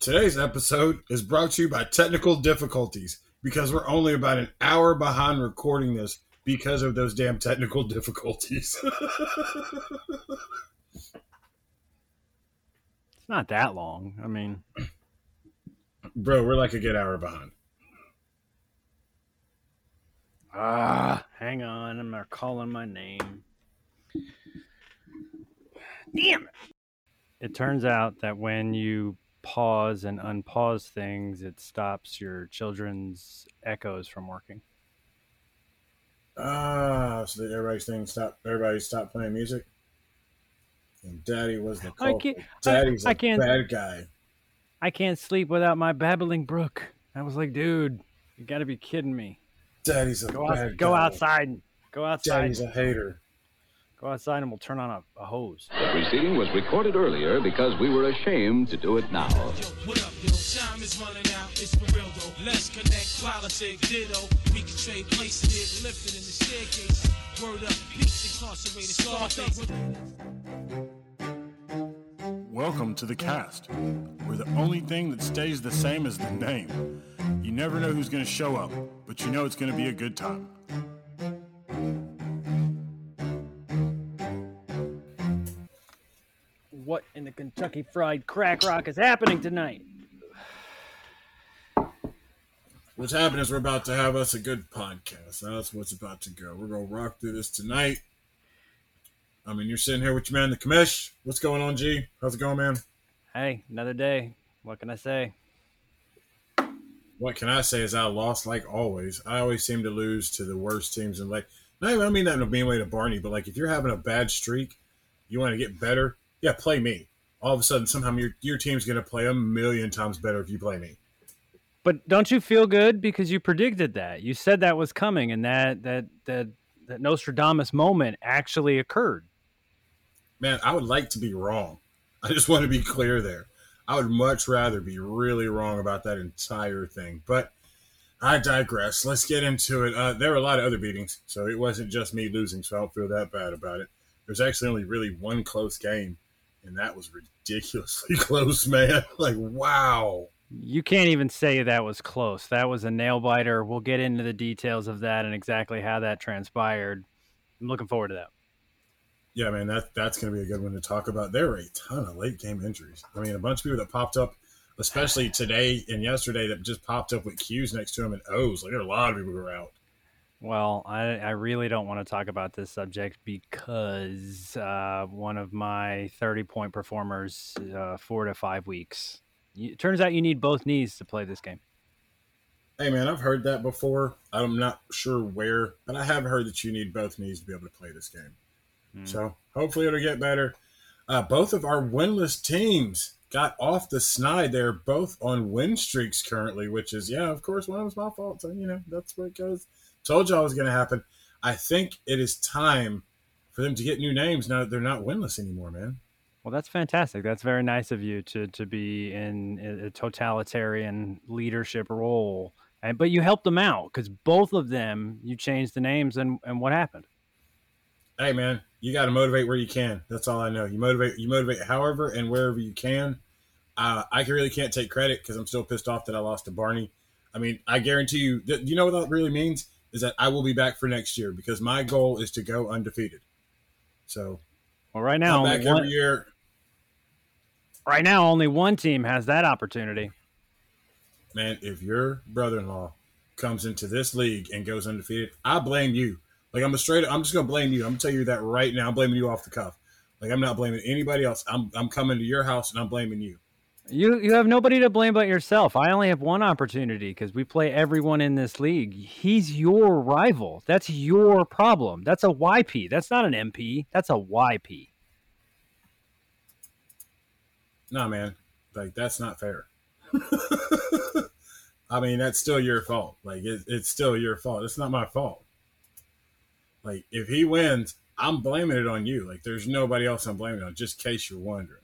Today's episode is brought to you by technical difficulties because we're only about an hour behind recording this because of those damn technical difficulties. It's not that long. I mean, Bro, we're like a good hour behind. ah, hang on. I'm not calling my name. Damn it. It turns out that when you pause and unpause things, it stops your children's echoes from working. Ah, so that everybody's saying stop. Everybody stop playing music. And Daddy was the I can't. I, Daddy's a I can't. bad guy. I can't sleep without my babbling brook. I was like, dude, you got to be kidding me. Daddy's a Go bad out, go outside. Go outside. Daddy's a hater. Go outside, and we'll turn on a, a hose. The proceeding was recorded earlier because we were ashamed to do it now. Yo, what up, yo? Time is running out, it's for real though. Let's connect, politics, ditto. We can trade places here, lifted in the staircase. Word up, peace, incarcerated, Scarface. Welcome to the Kast, We're the only thing that stays the same as the name. You never know who's going to show up, but you know it's going to be a good time. In the Kentucky Fried Crack Rock is happening tonight? What's happening is we're about to have us a good podcast. That's what's about to go. We're gonna rock through this tonight. I mean, you're sitting here with your man, the commish. What's going on, G? How's it going, man? Hey, another day. What can I say? What can I say is I lost like always. I always seem to lose to the worst teams in like. No, I don't mean that in a mean way to Barney, but like if you're having a bad streak, you want to get better. Yeah, play me. All of a sudden, somehow your your team's gonna play a million times better if you play me. But don't you feel good because you predicted that? You said that was coming, and that that that that Nostradamus moment actually occurred. man, I would like to be wrong. I just want to be clear there. I would much rather be really wrong about that entire thing. But I digress. Let's get into it. Uh, there were a lot of other beatings, so it wasn't just me losing, so I don't feel that bad about it. There's actually only really one close game, and that was ridiculously close, man. Like, wow. You can't even say that was close. That was a nail biter. We'll get into the details of that and exactly how that transpired. I'm looking forward to that. Yeah, man, that that's going to be a good one to talk about. There were a ton of late game injuries. I mean, a bunch of people that popped up, especially today and yesterday, that just popped up with Q's next to them and O's. Like, there are a lot of people who were out. Well, I, I really don't want to talk about this subject because uh, one of my 30 point performers, uh, four to five weeks. It turns out you need both knees to play this game. Hey, man, I've heard that before. I'm not sure where, but I have heard that you need both knees to be able to play this game. Hmm. So hopefully it'll get better. Uh, both of our winless teams got off the snide. They're both on win streaks currently, which is, yeah, of course, one of them's my fault. So, you know, that's where it goes. Told y'all it was going to happen. I think it is time for them to get new names now that they're not winless anymore, man. Well, that's fantastic. That's very nice of you to to be in a totalitarian leadership role. And but you helped them out because both of them you changed the names and and what happened? Hey, man, you got to motivate where you can. That's all I know. You motivate, you motivate however and wherever you can. Uh, I really can't take credit because I'm still pissed off that I lost to Barney. I mean, I guarantee you, that, you know what that really means is that I will be back for next year because my goal is to go undefeated. So Well, right now, back one, every year. right now only one team has that opportunity. Man, if your brother-in-law comes into this league and goes undefeated, I blame you. Like I'm a straight. I'm just gonna blame you. I'm gonna tell you that right now. I'm blaming you off the cuff. Like I'm not blaming anybody else. I'm I'm coming to your house and I'm blaming you. You you have nobody to blame but yourself. I only have one opportunity because we play everyone in this league. He's your rival. That's your problem. That's a YP. That's not an MP. That's a YP. Nah, man, like that's not fair. I mean, that's still your fault. Like it, it's still your fault. It's not my fault. Like if he wins, I'm blaming it on you. Like there's nobody else I'm blaming on. Just case you're wondering.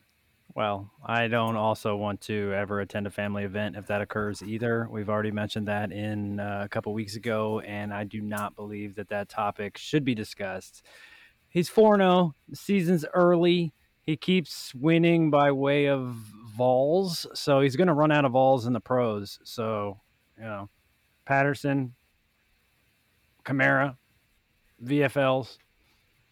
Well, I don't also want to ever attend a family event if that occurs either. We've already mentioned that in uh, a couple weeks ago, and I do not believe that that topic should be discussed. He's 4 0, season's early. He keeps winning by way of Vols, so he's going to run out of Vols in the pros. So, you know, Patterson, Kamara, VFLs,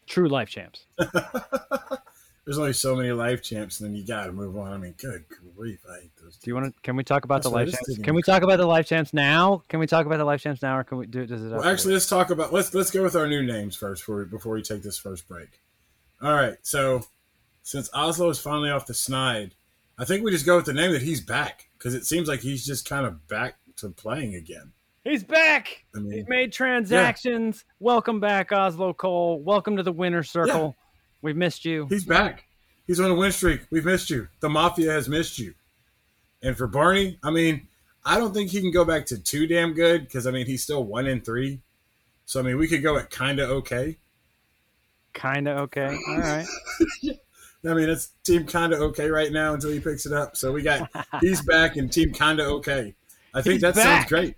true life champs. There's only so many life champs, and then you got to move on. I mean, good grief, I hate those. Do you want to? Can we talk about That's the life champs? Can we talk about the life champs now? Can we talk about the life champs now, or can we do it? Does it? Well, actually, let's talk about let's let's go with our new names first before we, before we take this first break. All right, so since Oslo is finally off the snide, I think we just go with the name that he's back because it seems like he's just kind of back to playing again. he's back. I mean, He's made transactions. Welcome back, Oslo Cole. Welcome to the winner circle. We've missed you. he's back. He's on a win streak. We've missed you. The mafia has missed you. And for Barney, I mean, I don't think he can go back to too damn good because I mean he's still one in three. So I mean we could go at kind of okay. Kind of okay. All right. I mean, it's team kind of okay right now until he picks it up. So we got he's back and team kind of okay. I think He's that sounds great.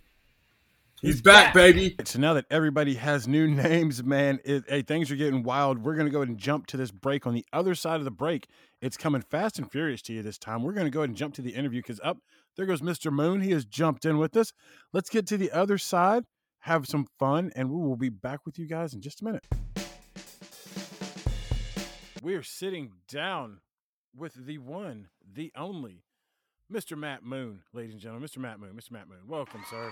He's, He's back, back. baby. So now that everybody has new names, man, it, hey, things are getting wild. We're going to go ahead and jump to this break. On the other side of the break, it's coming fast and furious to you this time. We're going to go ahead and jump to the interview because up there goes Mr. Moon. He has jumped in with us. Let's get to the other side, have some fun, and we will be back with you guys in just a minute. We are sitting down with the one, the only, Mr. Matt Moon, ladies and gentlemen. Mr. Matt Moon, Mr. Matt Moon. Welcome, sir.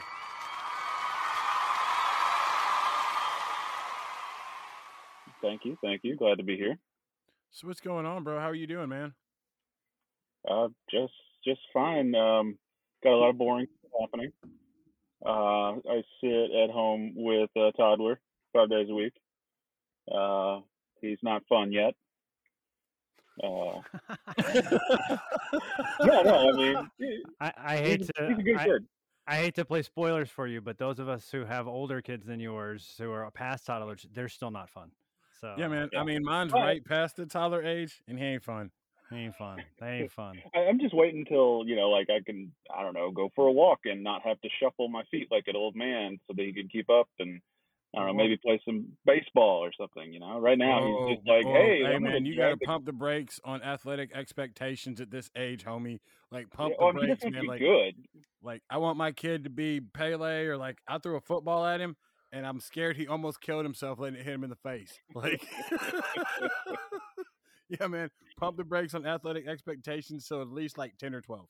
Thank you, thank you. Glad to be here. So what's going on, bro? How are you doing, man? Uh, just just fine. Um, got a lot of boring happening. Uh, I sit at home with a toddler five days a week. Uh, he's not fun yet. Uh, no, no. I mean, he- I, I hate a- to. he's a good I, kid. I hate to play spoilers for you, but those of us who have older kids than yours, who are past toddlers, they're still not fun. So Yeah, man. Yeah. I mean, mine's But- right past the toddler age, and he ain't fun. He ain't fun. They ain't fun. I, I'm just waiting until you know, like I can, I don't know, go for a walk and not have to shuffle my feet like an old man, so that he can keep up and I don't know, mm-hmm. maybe play some baseball or something. You know, right now he's oh, just like, oh, hey, hey, man, you got to the- pump the brakes on athletic expectations at this age, homie. Like, pump Yeah, well, the oh, I mean, brakes, man. Like, good. like I want my kid to be Pele, or like I threw a football at him, and I'm scared he almost killed himself letting it hit him in the face. Like, yeah, man, pump the brakes on athletic expectations, so at least like ten or twelve.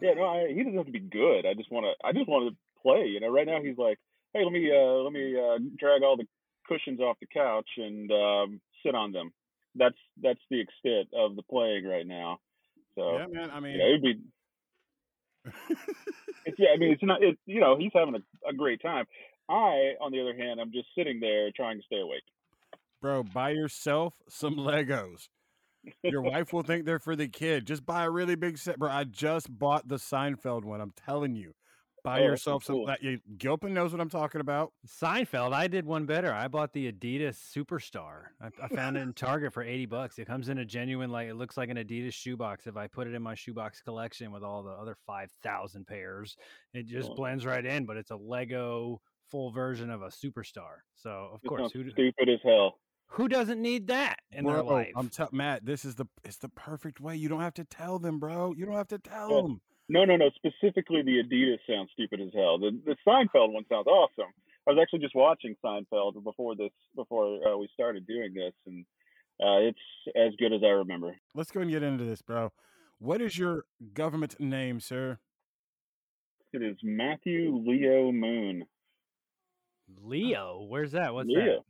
Yeah, no, I, he doesn't have to be good. I just want to. I just want to play. You know, right now he's like, hey, let me, uh, let me uh, drag all the cushions off the couch and um, sit on them. That's that's the extent of the playing right now. So Yeah, man. I mean, you know, it'd be. It's, yeah, I mean, it's not. It's you know, he's having a, a great time. I, on the other hand, I'm just sitting there trying to stay awake. Bro, buy yourself some Legos. Your wife will think they're for the kid. Just buy a really big set, bro. I just bought the Seinfeld one. I'm telling you, buy Oh, that's yourself some. cool. That, you, Gilpin knows what I'm talking about. Seinfeld, I did one better. I bought the Adidas Superstar. I, I found it in Target for 80 bucks. It comes in a genuine, like, it looks like an Adidas shoebox. If I put it in my shoebox collection with all the other 5,000 pairs, it just Oh. blends right in, but it's a Lego full version of a Superstar. So, of It course, who, stupid as hell. who doesn't need that in their Bro, life? I'm tell Matt. This is the it's the perfect way. You don't have to tell them, bro. You don't have to tell Yeah. them. No, no, no. Specifically, the Adidas sounds stupid as hell. The the Seinfeld one sounds awesome. I was actually just watching Seinfeld before this, before uh, we started doing this, and uh, it's as good as I remember. Let's go and get into this, bro. What is your government name, sir? It is Matthew Leo Moon. Leo, where's that? What's Leo.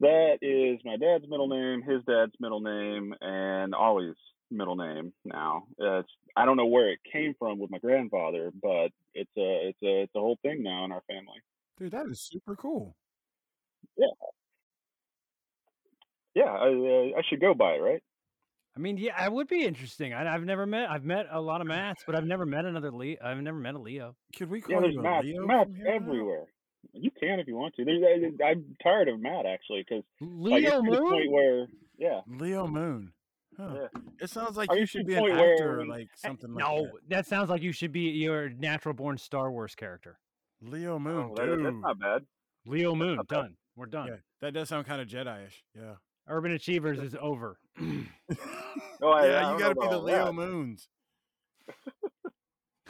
That is my dad's middle name, his dad's middle name, and Ollie's middle name. Now, uh, it's I don't know where it came from with my grandfather, but it's a it's a it's a whole thing now in our family. Dude, that is super cool. Yeah, Yeah, I uh, I should go by it, right? I mean, yeah, it would be interesting. I, I've never met. I've met a lot of Matts, but I've never met another Leo. I've never met a Leo. Could we call there's you a Matt. Leo? Matt's from here everywhere. You can if you want to. There's, I, I'm tired of Matt actually because like, Leo it's to the point Moon. where yeah, Leo Moon. Huh. yeah. It sounds like Are you you should be an point where actor or like Eh, something like no, that. that sounds like you should be your natural born Star Wars character. Leo Moon, Oh, that- dude. that's not bad. Leo Moon, not bad. done. We're done. Yeah, that does sound kind of Jedi-ish. Yeah. Urban Achievers is over. Oh, I, I yeah, don't you got to be the Leo that. Moons.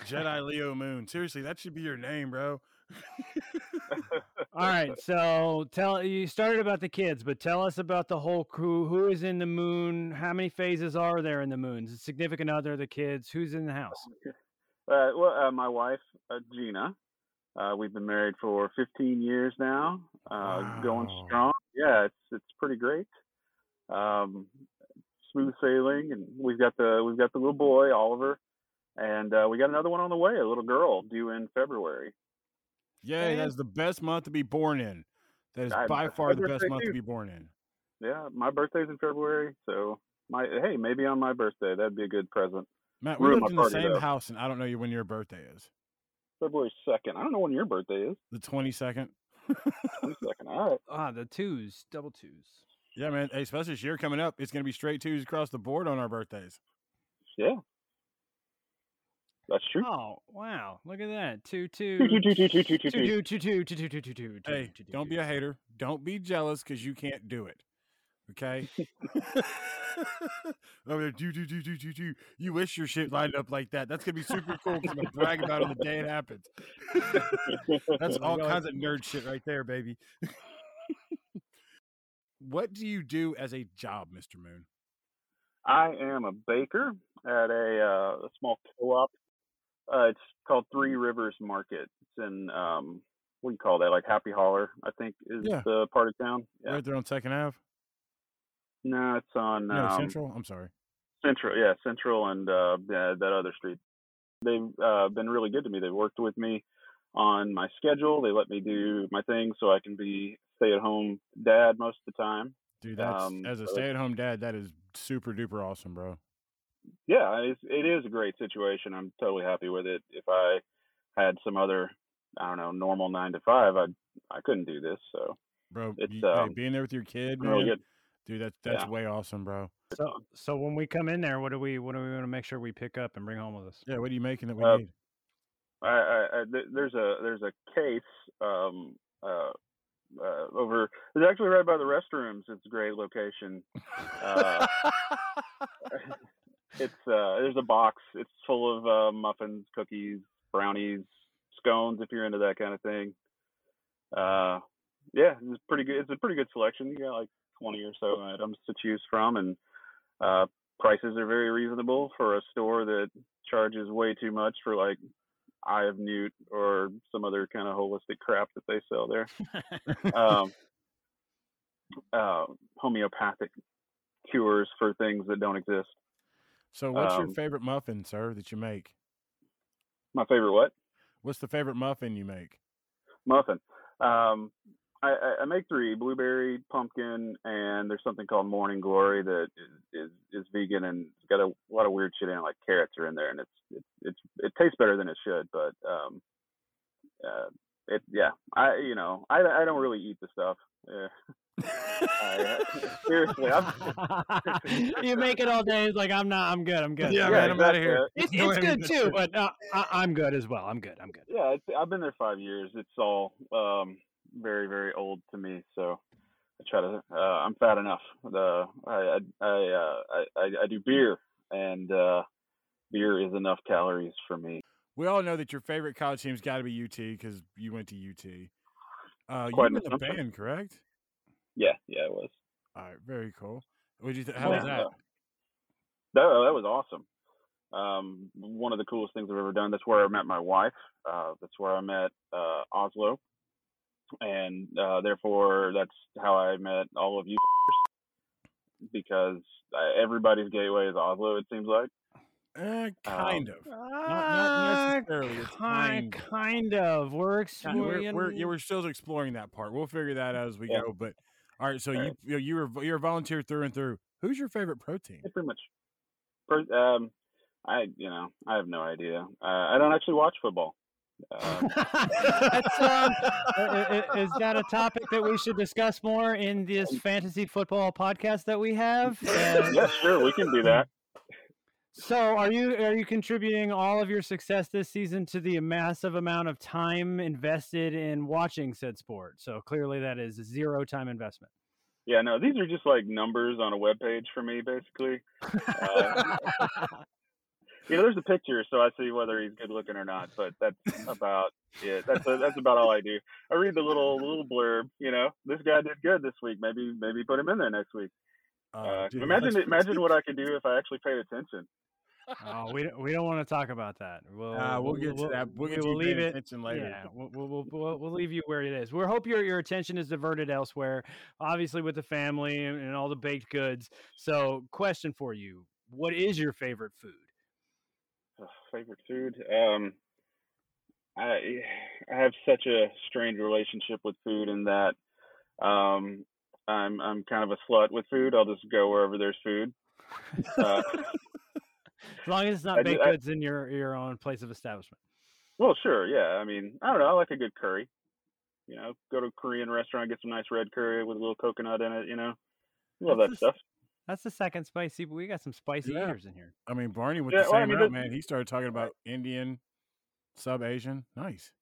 Jedi Leo Moon. Seriously, that should be your name, bro. All right, so tell you started about the kids, but tell us about the whole crew. Who is in the moon? How many phases are there in the moons? The significant other, the kids. Who's in the house? Uh, well, uh, my wife, uh, Gina. Uh, we've been married for 15 years now. Uh, Going strong. Yeah, it's it's pretty great. Um, smooth sailing, and we've got the we've got the little boy Oliver, and uh, we got another one on the way, a little girl due in February. Yay, And- that's the best month to be born in. That is I- by far the best birthday month to be born in. Yeah, my birthday's in February, so my hey, maybe on my birthday that'd be a good present. Matt, we Ruin lived in the same though. house, and I don't know you when your birthday is. February second. I don't know when your birthday is. The twenty second. Twenty second. All right. Ah, the twos, double twos. Yeah, man. Hey, especially this year coming up, it's gonna be straight twos across the board on our birthdays. Yeah. That's true. Oh, wow! Look at that. Two, two, Two, two, two, two, two, two, two, two, two. two, two, two, Hey, two, two, don't be a hater. Don't be jealous because you can't do it. Okay. Over there, do do do do do do. You wish your shit lined up like that. That's gonna be super cool. I'm gonna brag about it the day it happens. That's all kinds of nerd shit right there, baby. what do you do as a job, Mr. Moon? I am a baker at a, uh, a small co-op. Uh, it's called Three Rivers Market. It's in um, what do you call that? Like Happy Holler, I think is Yeah. the part of town. Yeah. Right there on Second Ave. No, it's on No, um, Central. I'm sorry. Central, yeah, Central, and uh, yeah, that other street. They've uh, been really good to me. They've worked with me on my schedule. They let me do my thing so I can be stay-at-home dad most of the time. Dude, that's Um, as a stay-at-home dad, that is super duper awesome, bro. Yeah, it's, it is a great situation. I'm totally happy with it. If I had some other, I don't know, normal nine to five, I I couldn't do this. So Bro, It's, you- hey, um, being there with your kid, I'm really man, good. dude, that's that's Yeah. way awesome, bro. So, so when we come in there, what do we, what do we want to make sure we pick up and bring home with us? Yeah, what are you making that we Uh, need? I, I, I there's a there's a case um uh, uh over it's actually right by the restrooms. It's a great location. It's uh there's a box. It's full of uh, muffins, cookies, brownies, scones if you're into that kind of thing. Uh yeah, it's pretty good. It's a pretty good selection. You got like 20 or so items to choose from, and uh, prices are very reasonable for a store that charges way too much for like Eye of Newt or some other kind of holistic crap that they sell there. um, uh, homeopathic cures for things that don't exist. So, what's your um, favorite muffin, sir, that you make? My favorite what? What's the favorite muffin you make? muffin. Um, I, I, I make three: blueberry, pumpkin, and there's something called Morning Glory that is is, is vegan and it's got a lot of weird shit in it, like carrots are in there, and it's it, it's it tastes better than it should, but um, uh, it yeah, I you know I I don't really eat the stuff. Yeah. I, uh, seriously, I'm, you make it all day. It's like I'm not. I'm good. I'm good. Yeah, yeah, man, I'm out of here. It's, Go it's good too, but uh, I, I'm good as well. I'm good. I'm good. yeah, it's, I've been there five years. It's all um, very, very old to me. So I try to. Uh, I'm fat enough. The I I I, uh, I I I do beer, and uh, beer is enough calories for me. We all know that your favorite college team's got to be UT because you went to UT. Uh, you Quite were in the band, correct? Yeah, yeah, it was. All right, very cool. What you? Th- how was Yeah. that? That that was awesome. Um, one of the coolest things I've ever done. That's where I met my wife. Uh, that's where I met uh, Oslo, and uh, therefore that's how I met all of you. Because uh, everybody's gateway is Oslo. It seems like. Uh, Um, kind of. Not, not necessarily, it's Kind, kind- kind of. We're exploring. we're, we're, yeah, we're still exploring that part. We'll figure that out as we Yeah. go. But all right, so All you you you were you're a volunteer through and through. Who's your favorite protein? Yeah, pretty much. Per- um, I you know I have no idea. Uh, I don't actually watch football. Um, That's, um, i- i- is that a topic that we should discuss more in this fantasy football podcast that we have? Uh, yeah, sure, we can do that. So, are you are you contributing all of your success this season to the massive amount of time invested in watching said sport? So clearly, that is zero time investment. Yeah, no, these are just like numbers on a web page for me, basically. Uh, you know, there's a picture, so I see whether he's good looking or not. But that's about it. That's that's about all I do. I read the little little blurb. You know, this guy did good this week. Maybe maybe put him in there next week. Oh, Uh, dude, imagine that's- imagine what I could do if I actually paid attention. Oh, we don't, we don't want to talk about that. We'll Uh, we'll get to that. We'll we get to will leave it. attention later. Yeah, we'll, we'll, we'll, we'll, we'll leave you where it is. We hope your your attention is diverted elsewhere, obviously with the family and, and all the baked goods. So, question for you: What is your favorite food? Ugh, favorite food. Um, I I have such a strange relationship with food in that um, I'm I'm kind of a slut with food. I'll just go wherever there's food. Uh, As long as it's not I do- baked I- goods in your your own place of establishment. well, sure, yeah. I mean, I don't know. I like a good curry. You know, go to a Korean restaurant, get some nice red curry with a little coconut in it. You know, love That's that the stuff. That's the second spicy, but we got some spicy Yeah. eaters in here. I mean, Barney with Yeah, the well, I same mean, route, man. He started talking about Indian, sub Asian. Nice.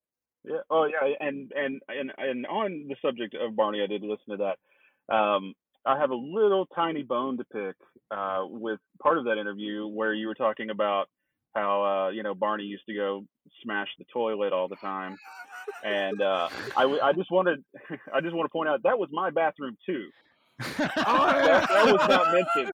Yeah. Oh, yeah. And and and and on the subject of Barney, I did listen to that. Um, I have a little tiny bone to pick uh, with part of that interview where you were talking about how uh, you know Barney used to go smash the toilet all the time, and uh, I w- I just wanted I just want to point out that was my bathroom too. that, that was not mentioned.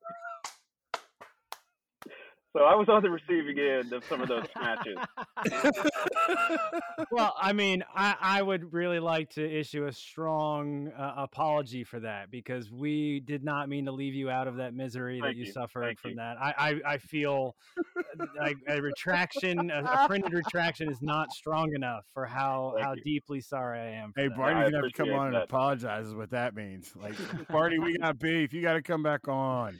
So I was on the receiving end of some of those smashes. well, I mean, I, I would really like to issue a strong uh, apology for that because we did not mean to leave you out of that misery that you, you. suffered Thank from you. that. I, I, I feel like a retraction, a, a printed retraction is not strong enough for how, Thank how you. deeply sorry I am. For Hey, that. Barney's I gonna have to come appreciate on and apologize. Is what that means. Like, Barney, we got beef. You got to come back on.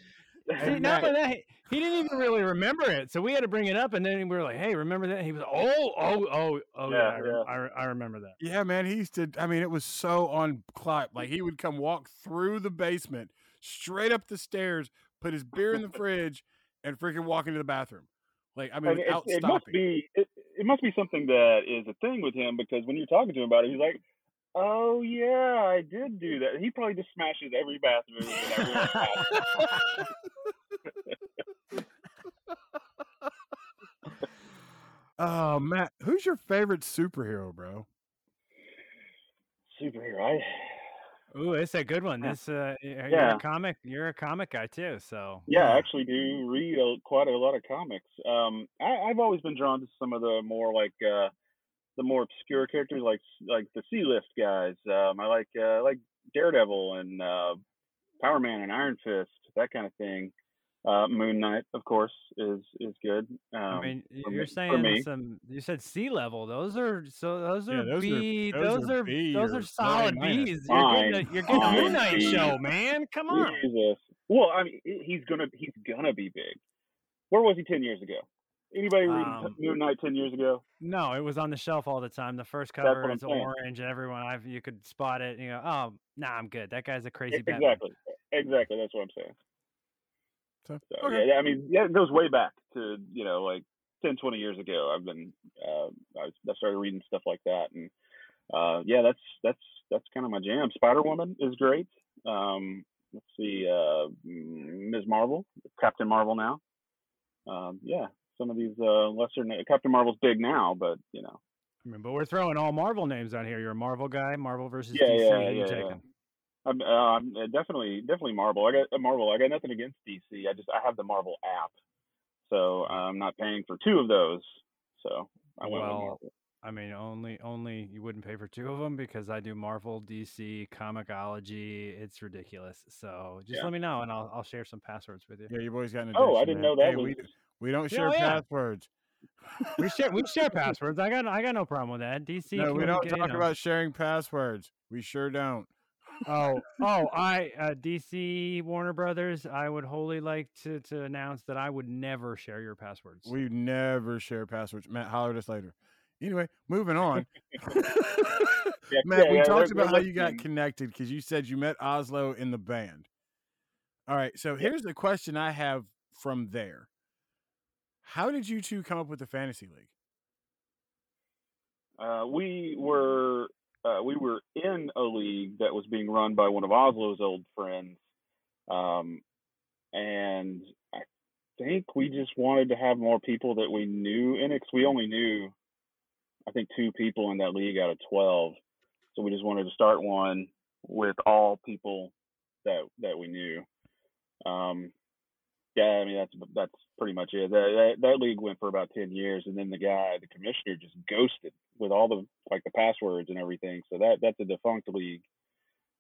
See, not Matt. only that, he- he didn't even really remember it, so we had to bring it up, and then we were like, "Hey, remember that?" He was, "Oh, oh, oh, oh, yeah, Yeah, I, yeah. I, re- I remember that." Yeah, man. He used to. I mean, it was so on clock. Like he would come walk through the basement, straight up the stairs, put his beer in the fridge, and freaking walk into the bathroom. Like I mean, And it, without it must stopping. be it, it must be something that is a thing with him because when you're talking to him about it, he's like, "Oh yeah, I did do that." He probably just smashes every bathroom in everyone's house. oh, Matt, who's your favorite superhero, bro? Superhero, I Ooh, it's a good one. This, uh, y- you're Yeah. a comic. You're a comic guy too, so yeah, I actually do read a, quite a lot of comics. Um, I, I've always been drawn to some of the more like uh, the more obscure characters, like like the C list guys. Um, I like uh, like Daredevil and uh, Power Man and Iron Fist, that kind of thing. Uh, Moon Knight, of course, is is good. Um, I mean, you're me- saying me. some. You said sea level. Those are so. Those Yeah, are those are- those Those are are B those are solid A minus. B's. You're getting a, Fine, you're getting a Moon Knight B. show, man. Come on. Jesus. Well, I mean, he's gonna he's gonna be big. Where was he ten years ago? Anybody reading Um, Moon Knight ten years ago? No, it was on the shelf all the time. The first cover is saying. orange, and everyone I've you could spot it. And you go, oh, nah, I'm good. That guy's a crazy E- Batman. Exactly. Exactly. That's what I'm saying. So, So, okay. yeah, yeah, I mean, yeah, it goes way back to you know like 10, 20 years ago. I've been uh, I, started reading stuff like that, and uh, yeah, that's that's that's kind of my jam. Spider Woman is great. Um, let's see, uh, Ms. Marvel, Captain Marvel now. Um, yeah, some of these uh, lesser na- Captain Marvel's big now, but you know, I mean, but we're throwing all Marvel names on here. You're a Marvel guy. Marvel versus Yeah, DC. yeah, Who you yeah, yeah. taking? I'm, uh, I'm uh, definitely definitely Marvel. I got uh, Marvel. I got nothing against DC. I just I have the Marvel app, so I'm not paying for two of those. So I went with Well, Marvel. I mean, only only you wouldn't pay for two of them because I do Marvel, DC, Comixology. It's ridiculous. So just Yeah. let me know, and I'll I'll share some passwords with you. Yeah, your boy's got an Oh, I didn't man. know that Hey, was- we don't share oh, yeah. passwords. We share we share passwords. I got I got no problem with that. DC. No, we we don't talk know. about sharing passwords. We sure don't. Oh, oh, I uh, DC Warner Brothers. I would wholly like to to announce that I would never share your passwords. We never share passwords. Matt, holler at us later. Anyway, moving on. Yeah, Matt, yeah, we yeah, talked about how you got connected because you said you met Oslo in the band. All right, so here's the question I have from there. How did you two come up with the fantasy league? Uh, we were uh, we were in a league that was being run by one of Oslo's old friends, um, and I think we just wanted to have more people that we knew in it 'cause we only knew, I think, two people in that league out of 12. So we just wanted to start one with all people that that we knew. Um, yeah, I mean that's that's pretty much it. That, that that league went for about 10 years, and then the guy, the commissioner, just ghosted with all the like the passwords and everything. So that that's a defunct league.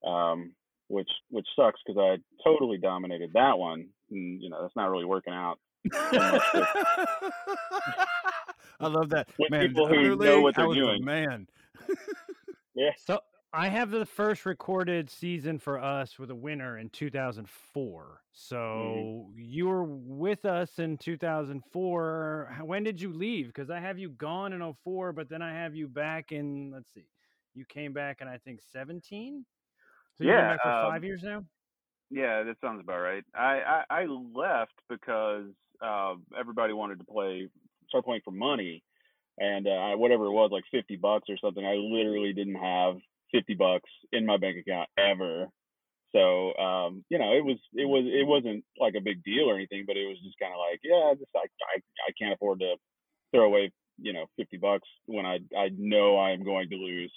Um, which which sucks because I totally dominated that one. And, you know, that's not really working out. I love that. With man, people who other know league, what they're doing. Man. Yeah. So I have the first recorded season for us with a winner in 2004. So you were with us in 2004. When did you leave? Because I have you gone in 04, but then I have you back in, let's see, you came back in, I think, 17? So you've been Yeah, back for um, five years now? Yeah, that sounds about right. I, I, I left because uh, everybody wanted to play, start playing for money, and uh, whatever it was, like fifty bucks or something. I literally didn't have fifty bucks in my bank account ever. So um, you know, it was it was it wasn't like a big deal or anything, but it was just kind of like, yeah, just I, I I can't afford to throw away you know fifty bucks when I I know I'm going to lose.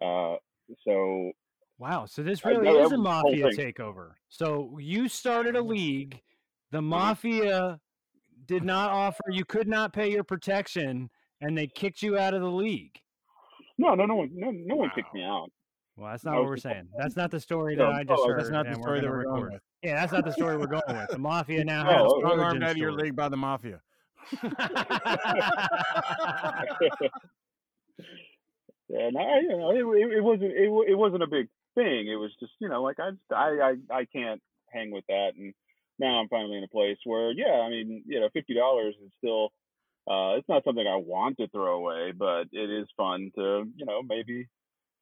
Uh, so Wow. So this I really know is a was the whole mafia takeover. So you started a league. The Mm-hmm. mafia did not offer, you could not pay your protection, and they kicked you out of the league. No, no, no one, no, no one kicked me out. Well, that's not what we're saying. Oh, that's not the story No, that I just oh, heard. That's not the story that we're going with. Yeah, that's not the story we're going with. The mafia now Oh, has oh, Strong armed out of your league by the mafia. yeah, no, I- you know, it, it, it wasn't it, it wasn't a big thing. It was just you know like I just, I I I can't hang with that, and now I'm finally in a place where yeah, I mean you know fifty dollars is still uh it's not something I want to throw away, but it is fun to you know maybe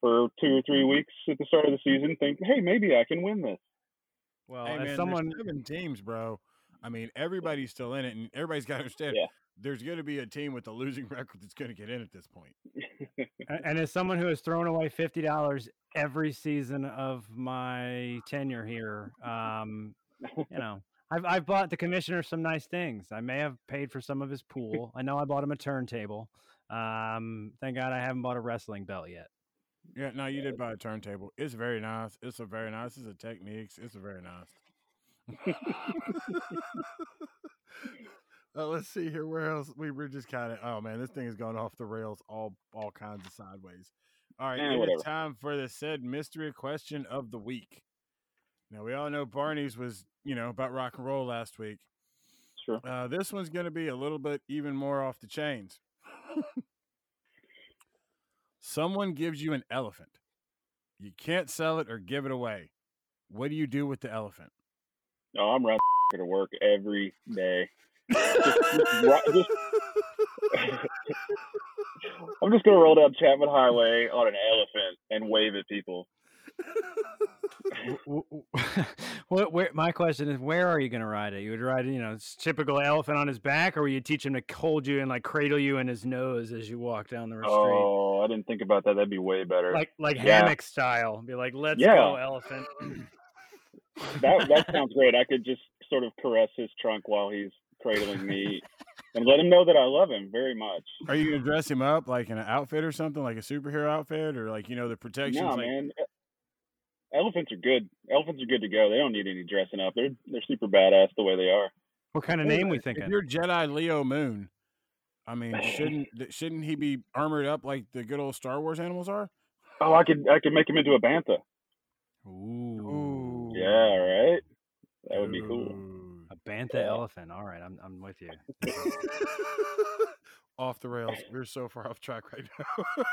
for two or three weeks at the start of the season think hey maybe I can win this. well, hey as man, there's someone seven teams, bro. I mean, everybody's still in it, and everybody's got to understand. Yeah. There's going to be a team with a losing record that's going to get in at this point. And as someone who has thrown away fifty dollars every season of my tenure here, um, you know, I've I've bought the commissioner some nice things. I may have paid for some of his pool. I know I bought him a turntable. Um, thank God I haven't bought a wrestling belt yet. Yeah, no, you did buy a turntable. It's very nice. It's a very nice. It's a Technics. It's a very nice. uh, let's see here. Where else? We were just kind of. Oh man, this thing is going off the rails. All all kinds of sideways. All right, Eh, it is whatever. time for the said mystery question of the week. Now we all know Barney's was you know about rock and roll last week. Sure. Uh, this one's going to be a little bit even more off the chains. Someone gives you an elephant. You can't sell it or give it away. What do you do with the elephant? Oh, I'm running to work every day. Just just- I'm just gonna roll down Chapman Highway on an elephant and wave at people. W- w- what? Where? My question is, where are you going to ride it? You would ride, you know, it's typical elephant on his back, or will you teach him to hold you and like cradle you in his nose as you walk down the street, Oh, I didn't think about that. That'd be way better. like like Yeah. hammock style? Be like, let's Yeah. go, elephant. that that sounds great. I could just sort of caress his trunk while he's cradling me and let him know that I love him very much. Are you going to dress him up like in an outfit or something, like a superhero outfit, or like you know the protections? No, like, man. Elephants are good. Elephants are good to go. They don't need any dressing up. They're they're super badass the way they are. what kind of Hey, name we if thinking? you're Jedi Leo Moon, I mean, shouldn't shouldn't he be armored up like the good old Star Wars animals are? Oh, I could I could make him into a bantha. Ooh, Ooh. Yeah, right. That would be cool. A bantha Yeah. elephant. All right, I'm I'm with you. off the rails. We're so far off track right now.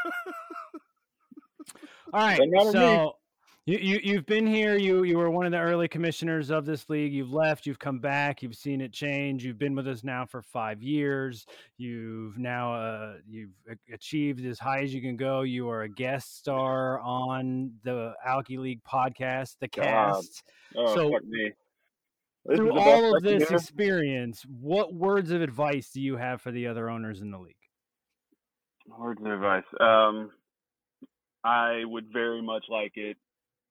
All right, Doesn't matter to me. so you, you you've been here. You you were one of the early commissioners of this league. You've left. You've come back. You've seen it change. You've been with us now for five years. You've now uh, you've achieved as high as you can go. You are a guest star on the Alki League podcast, the God. cast. Oh So, fuck me. This Through all of this experience, what words of advice do you have for the other owners in the league? Words of advice. Um, I would very much like it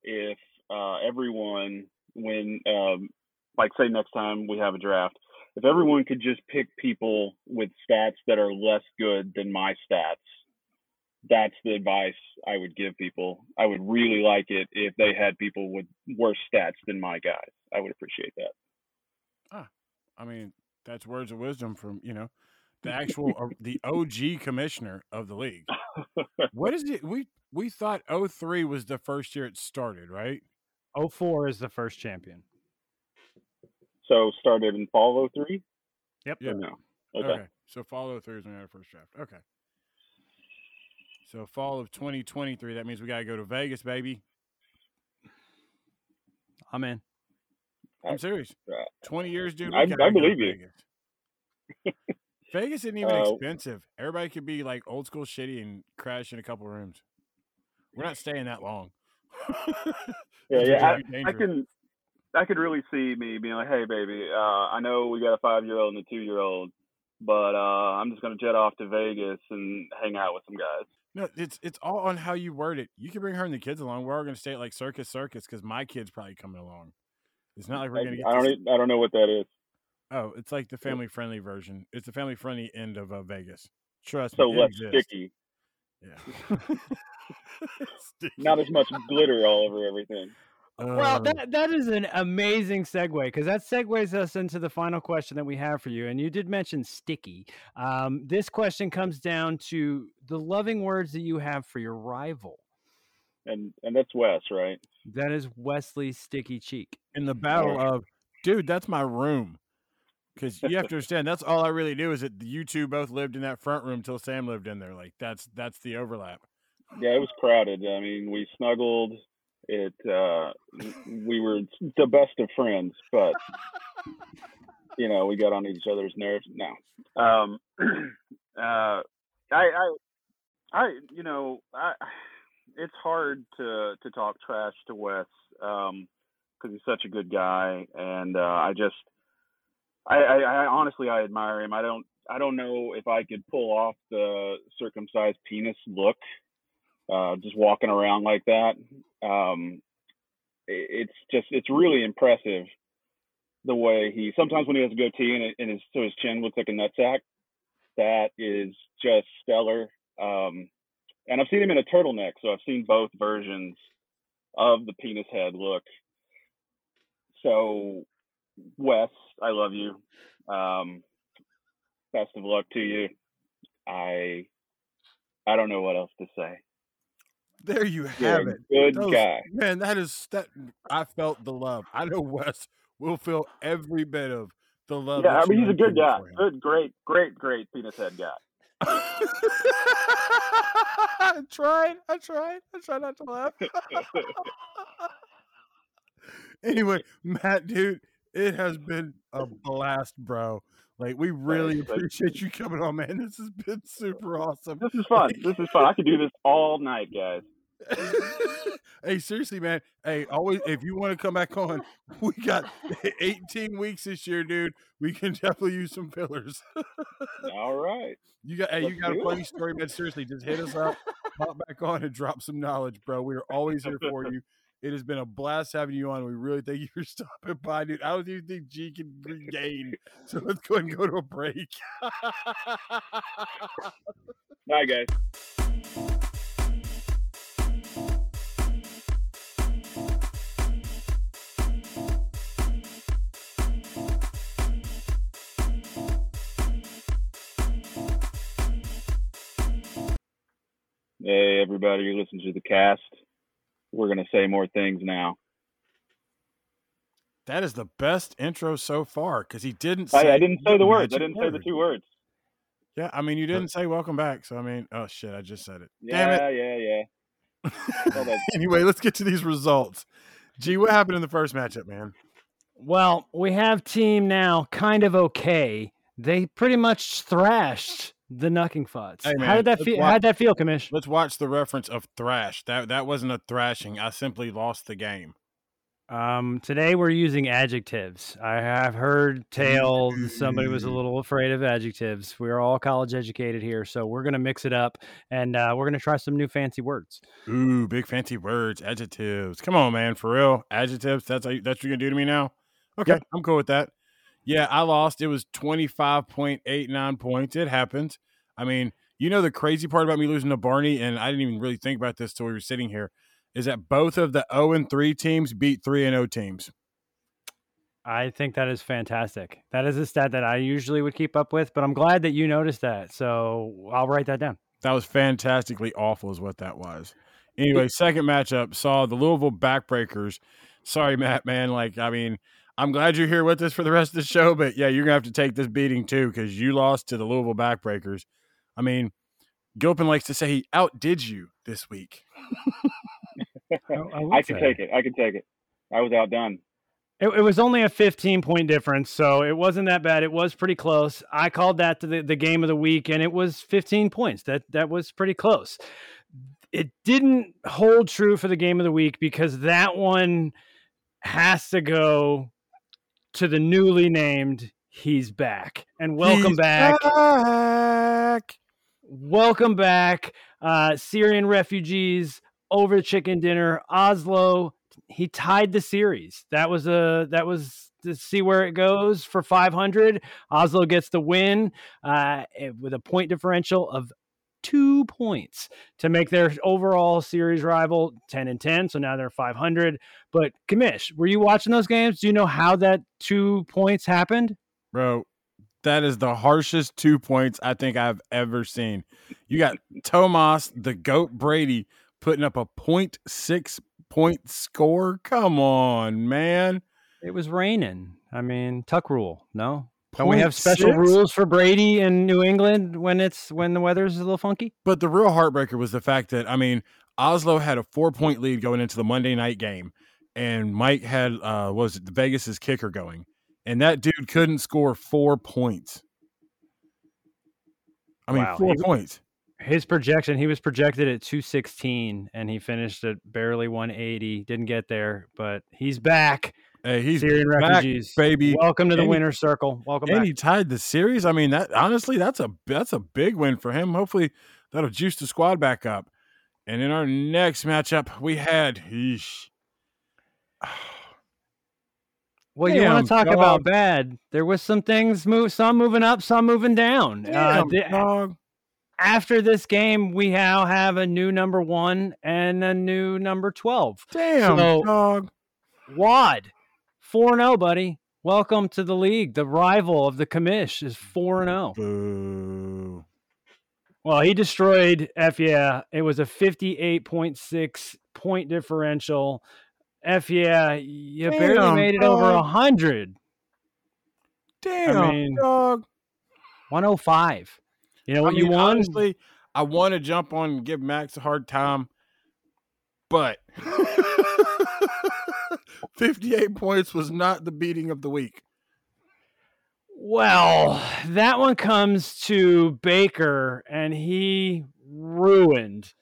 if uh, everyone, when, um, like, say next time we have a draft, if everyone could just pick people with stats that are less good than my stats, that's the advice I would give people. I would really like it if they had people with worse stats than my guys. I would appreciate that. Ah, I mean, that's words of wisdom from you know the actual uh, the OG commissioner of the league. What is it? We we thought 03 was the first year it started, right? 04 is the first champion. So started in fall 03? Yep. Yeah. No? Okay. Okay. So fall 03 is when we had our first draft. Okay. So fall of 2023. That means we got to go to Vegas, baby. I'm in. I'm serious. Uh, 20 years, dude. I- I believe you. Vegas. Vegas isn't even Uh, expensive. Everybody could be like old school shitty and crash in a couple rooms. We're not staying that long. Yeah, yeah. I, I can, I could really see me being like, "Hey, baby, uh, I know we got a five-year-old and a two-year-old, but uh, I'm just gonna jet off to Vegas and hang out with some guys." No, it's it's all on how you word it. You can bring her and the kids along. We're all going to stay at like Circus Circus because my kid's probably coming along. It's not like we're I, going to get. I don't, to e- I don't know what that is. Oh, it's like the family friendly version. It's the family friendly end of uh, Vegas. Trust So me, it less sticky, Yeah. Not as much glitter all over everything. Well, Uh, that that is an amazing segue because that segues us into the final question that we have for you. And you did mention sticky. Um, this question comes down to the loving words that you have for your rival. And and that's Wes, right? That is Wesley Sticky Cheek. in the battle of, dude, that's my room. Because you have to understand, that's all I really do is that you two both lived in that front room till Sam lived in there. Like that's that's the overlap. Yeah, it was crowded. I mean, we snuggled. It uh, we were the best of friends, but you know, we got on each other's nerves. No, um, uh, I, I, I, you know, I, it's hard to to talk trash to Wes because he's such a good guy, and uh, I just, I, I, I honestly, I admire him. I don't, I don't know if I could pull off the circumcised penis look uh, just walking around like that. Um, i- it's just it's really impressive the way he sometimes when he has a goatee and, it, and his so his chin looks like a nutsack. That is just stellar. Um, and I've seen him in a turtleneck, so I've seen both versions of the penis head look. So, Wes, I love you. Um, best of luck to you. I I don't know what else to say. There you You're have a it. good Those- guy. Man, that is that I felt the love. I know Wes will feel every bit of the love. Yeah, I mean he's a good guy. Good, great, great, great penis head guy. I tried. I tried. I tried not to laugh. anyway, Matt, dude, it has been a blast, bro. Like we really appreciate you coming on, man. This has been super awesome. This is fun. This is fun. I could do this all night, guys. hey, seriously, man. Hey, always if you want to come back on, we got 18 weeks this year, dude. We can definitely use some fillers. All right. You got, hey, you Let's got a do it. funny story, man. Seriously, just hit us up, pop back on, and drop some knowledge, bro. We are always here for you. It has been a blast having you on. We really thank you for stopping by, dude. I don't even think G can regain. So let's go ahead and go to a break. Bye, guys. Hey, everybody, you're listening to the Kast. We're going to say more things now. that is the best intro so far because he didn't say. I, I didn't say the words. I didn't say the two words. Yeah, I mean, you didn't say welcome back. So, I mean, oh, shit, I just said it. Yeah, Damn it. yeah, yeah. Anyway, let's get to these results. Gee, what happened in the first matchup, man? Well, we have team now kind of okay. They pretty much thrashed the Knucking Futs. Hey, How did that feel? How did that feel, Commish? Let's watch the reference of thrash. That that wasn't a thrashing. I simply lost the game. Um, today we're using adjectives. I have heard tales somebody was a Mm. little afraid of adjectives. We're all college educated here, so we're gonna mix it up and uh, we're gonna try some new fancy words. Ooh, big fancy words, adjectives. Come on, man, for real. Adjectives. That's how you, that's what you're gonna do to me now. Okay, I'm cool with that. Yeah, I lost. It was 25.89 points. It happened. I mean, you know the crazy part about me losing to Barney, and I didn't even really think about this till we were sitting here, is that both of the 0 and 3 teams beat 3 and 0 teams. I think that is fantastic. That is a stat that I usually would keep up with, but I'm glad that you noticed that. So I'll write that down. That was fantastically awful, is what that was. Anyway, second matchup saw the Louisville Backbreakers. Sorry, Matt, man. Like, I mean, I'm glad you're here with us for the rest of the show, but yeah, you're gonna have to take this beating too because you lost to the Louisville Backbreakers. I mean, Gilpin likes to say he outdid you this week. I, I I can take it. I can take it. I was outdone. It, it was only a 15 point difference, so it wasn't that bad. It was pretty close. I called that the, the game of the week, and it was 15 points. That that was pretty close. It didn't hold true for the game of the week because that one has to go to the newly named. He's back and welcome He's back. back. Welcome back, uh, Syrian refugees over the chicken dinner. Oslo, he tied the series. That was a that was to see where it goes for 500. Oslo gets the win uh, eh, with a point differential of two points to make their overall series rival 10 and 10. So now they're 500. But Commish, were you watching those games? Do you know how that two points happened? Bro, that is the harshest two points I think I've ever seen. You got Tomas, the GOAT Brady, putting up a 0.6 point score. Come on, man. It was raining. I mean, tuck rule, no? Don't we have special 0.6? rules for Brady in New England when it's when the weather's a little funky? But the real heartbreaker was the fact that, I mean, Oslo had a four point lead going into the Monday night game, and Mike had, uh, what was it, Vegas's kicker going, and that dude couldn't score four points. I mean, Wow, four he- points. His projection, he was projected at 216 and he finished at barely 180. Didn't get there, but he's back. Hey, he's Syrian back, refugees. baby. Welcome to the And he- winner's circle. Welcome and back. he tied the series. I mean, that honestly, that's a that's a big win for him. Hopefully, that'll juice the squad back up. And in our next matchup, we had. Eesh. well, you want to talk dog. about bad? There was some things move, some moving up, some moving down. Uh, Damn, the- dog. after this game, we now have a new number one and a new number 12. Damn, So- dog. Wad, 4 0, buddy. Welcome to the league. The rival of the commish is 4 0. Boo. Well, he destroyed F. Yeah. It was a 58.6 point differential. F. Yeah. You barely made it over dog. 100. Damn, mean, dog. 105. You know I what you won? Honestly, I want to jump on and give Max a hard time, but 58 points was not the beating of the week. Well, that one comes to Baker, and he ruined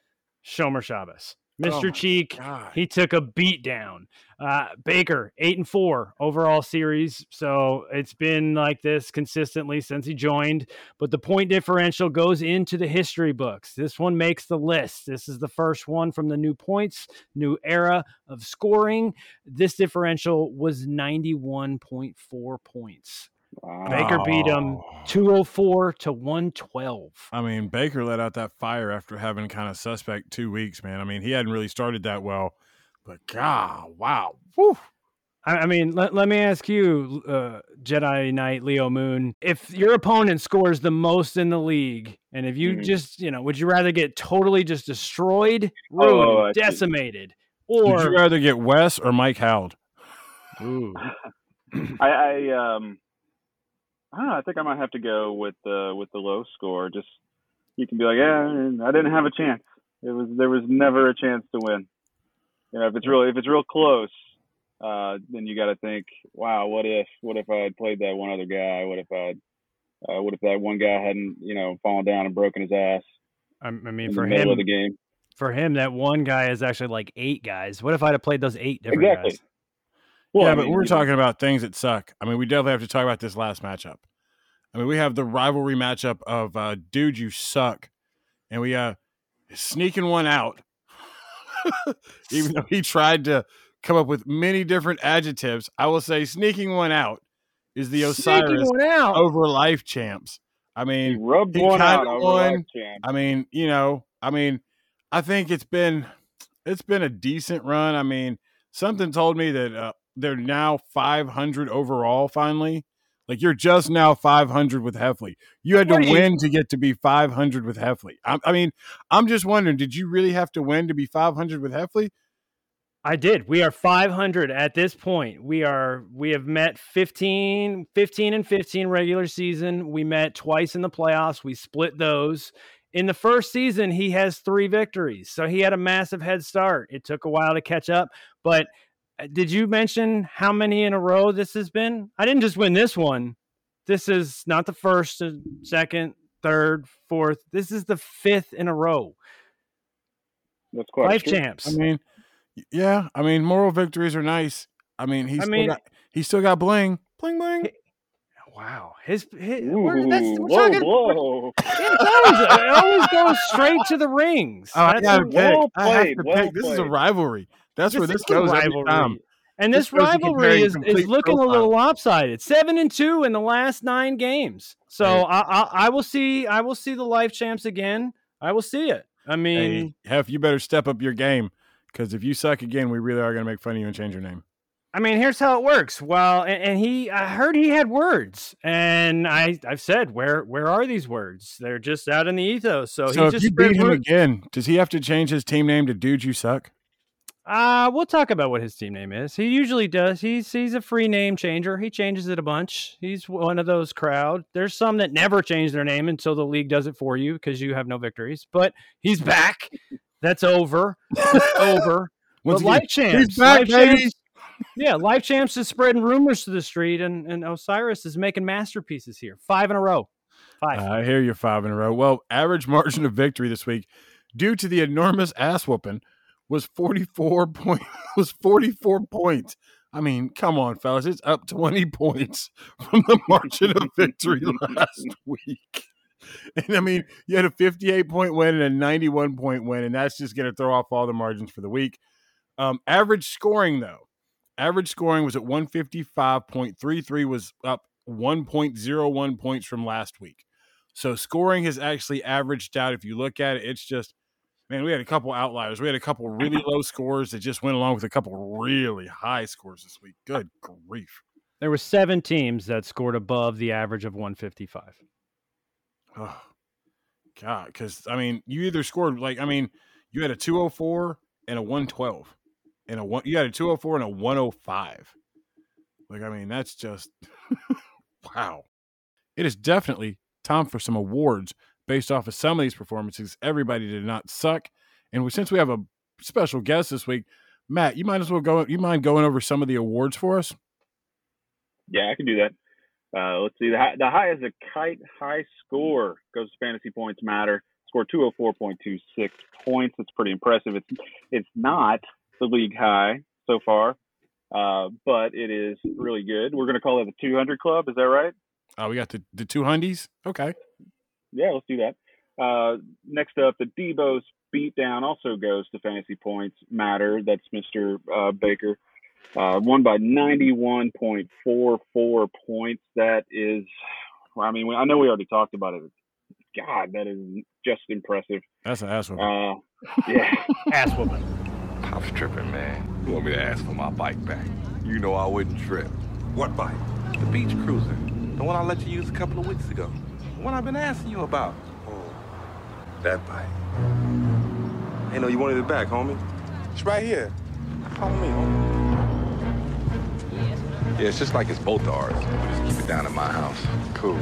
Shomer Shabbos. Mr. Oh Cheek, God. he took a beat down. Uh, Baker, eight and four overall series. So it's been like this consistently since he joined. But the point differential goes into the history books. This one makes the list. This is the first one from the new points, new era of scoring. This differential was 91.4 points. Wow. Baker beat him Oh. 204 to 112. I mean, Baker let out that fire after having kind of suspect two weeks, man. I mean, he hadn't really started that well, but God, wow. Whew. I, I mean, let, let me ask you, uh, Jedi Knight Leo Moon, if your opponent scores the most in the league, and if you Mhm. just, you know, would you rather get totally just destroyed, Oh, ruined, I see. decimated, Would you or rather get Wes or Mike Howd? Ooh. I, I um I. I think I might have to go with the with the low score. Just you can be like, yeah, I didn't have a chance. It was there was never a chance to win. You know, if it's real if it's real close, uh, then you got to think, wow, what if what if I had played that one other guy? What if I uh, what if that one guy hadn't you know fallen down and broken his ass I, I mean, for him, of the game? for him, that one guy is actually like eight guys. What if I'd have played those eight different Exactly. guys? Well, yeah, I but we're you know, talking about things that suck. I mean, we definitely have to talk about this last matchup. I mean, we have the rivalry matchup of uh, dude, you suck, and we uh sneaking one out. Even though he tried to come up with many different adjectives, I will say sneaking one out is the Sneaking Osiris one out. over life champs. I He mean, rubbed he one out over won. Life Champ. I mean, you know, I mean, I think it's been it's been a decent run. I mean, something told me that uh, they're now 500 overall. Finally, like you're just now 500 with Heffley. You had to What do you- win to get to be 500 with Heffley. I, I mean, I'm just wondering, did you really have to win to be 500 with Heffley? I did. We are 500 at this point. We are we have met 15 15 and 15 regular season. We met twice in the playoffs. We split those. In the first season, he has 3 victories. So he had a massive head start. It took a while to catch up, but did you mention how many in a row this has been? I didn't just win this one. This is not the first, uh, second, third, fourth. This is the fifth in a row. That's quite Life streak. champs. I mean, yeah, I mean, moral victories are nice. I mean, he's I still got, he's still got bling, bling, bling. Wow, his, his Ooh, we're, that's, we're whoa, talking. whoa. It goes, it always goes straight to the rings. Oh, I That's gotta a- pick. well I have to well pick. This is a rivalry. That's where this is a goes time. And This this shows you comparing rivalry is, is looking a little lopsided. Seven and two in the last nine games. So Hey. I, I I will see I will see the life champs again. I will see it. I mean, Hey, Hef, you better step up your game because if you suck again, we really are going to make fun of you and change your name. I mean, here's how it works. Well, and, and he, I heard he had words, and I, I've said, where, where are these words? They're just out in the ethos. So, So he if just you beat him ru- again, does he have to change his team name to Dude You Suck? Uh, we'll talk about what his team name is. He usually does. He's he's a free name changer. He changes it a bunch. He's one of those crowd. There's some that never change their name until the league does it for you because you have no victories. But he's back. That's over. That's over. Once but again, life champs. he's back, champs. Yeah, life champs is spreading rumors to the street, and, and Osiris is making masterpieces here. Five in a row. Five. I hear you five in a row. Well, average margin of victory this week, due to the enormous ass whooping, was forty four point was forty four points. I mean, come on, fellas, it's up twenty points from the margin of victory last week. And I mean, you had a fifty eight point win and a ninety one point win, and that's just going to throw off all the margins for the week. Um, average scoring though, average scoring was at one fifty five point three three, was up one point zero one points from last week. So scoring has actually averaged out. If you look at it, it's just man, we had a couple outliers. We had a couple really low scores that just went along with a couple really high scores this week. Good grief. There were seven teams that scored above the average of 155. Oh God, because I mean, you either scored like I mean, you had a 204 and a 112. And a one you had a 204 and a 105. Like, I mean, that's just wow. It is definitely time for some awards based off of some of these performances. Everybody did not suck. And we, since we have a special guest this week, Matt, you might as well go you mind going over some of the awards for us? Yeah, I can do that. Uh, let's see. The, high, the highest, the kite high score goes to fantasy points matter. Score 204.26 points. It's pretty impressive. It's it's not the league high so far, uh, but it is really good. We're going to call it the 200 club. Is that right? Oh, we got the the two hundies. Okay. Yeah, let's do that. Uh, next up, the Debo's beatdown also goes to fantasy points matter. That's Mr. Uh, Baker. Uh, won by 91.44 points. That is, I mean, I know we already talked about it. God, that is just impressive. That's an asshole. Uh, yeah. Ass whooping. I was tripping, man. You want me to ask for my bike back? You know I wouldn't trip. What bike? The beach cruiser. The one I let you use a couple of weeks ago. The one I've been asking you about. Oh, that bike. Hey, no, you wanted it back, homie? It's right here. Follow me, homie. Yeah, it's just like it's both ours. We just keep it down at my house. Cool.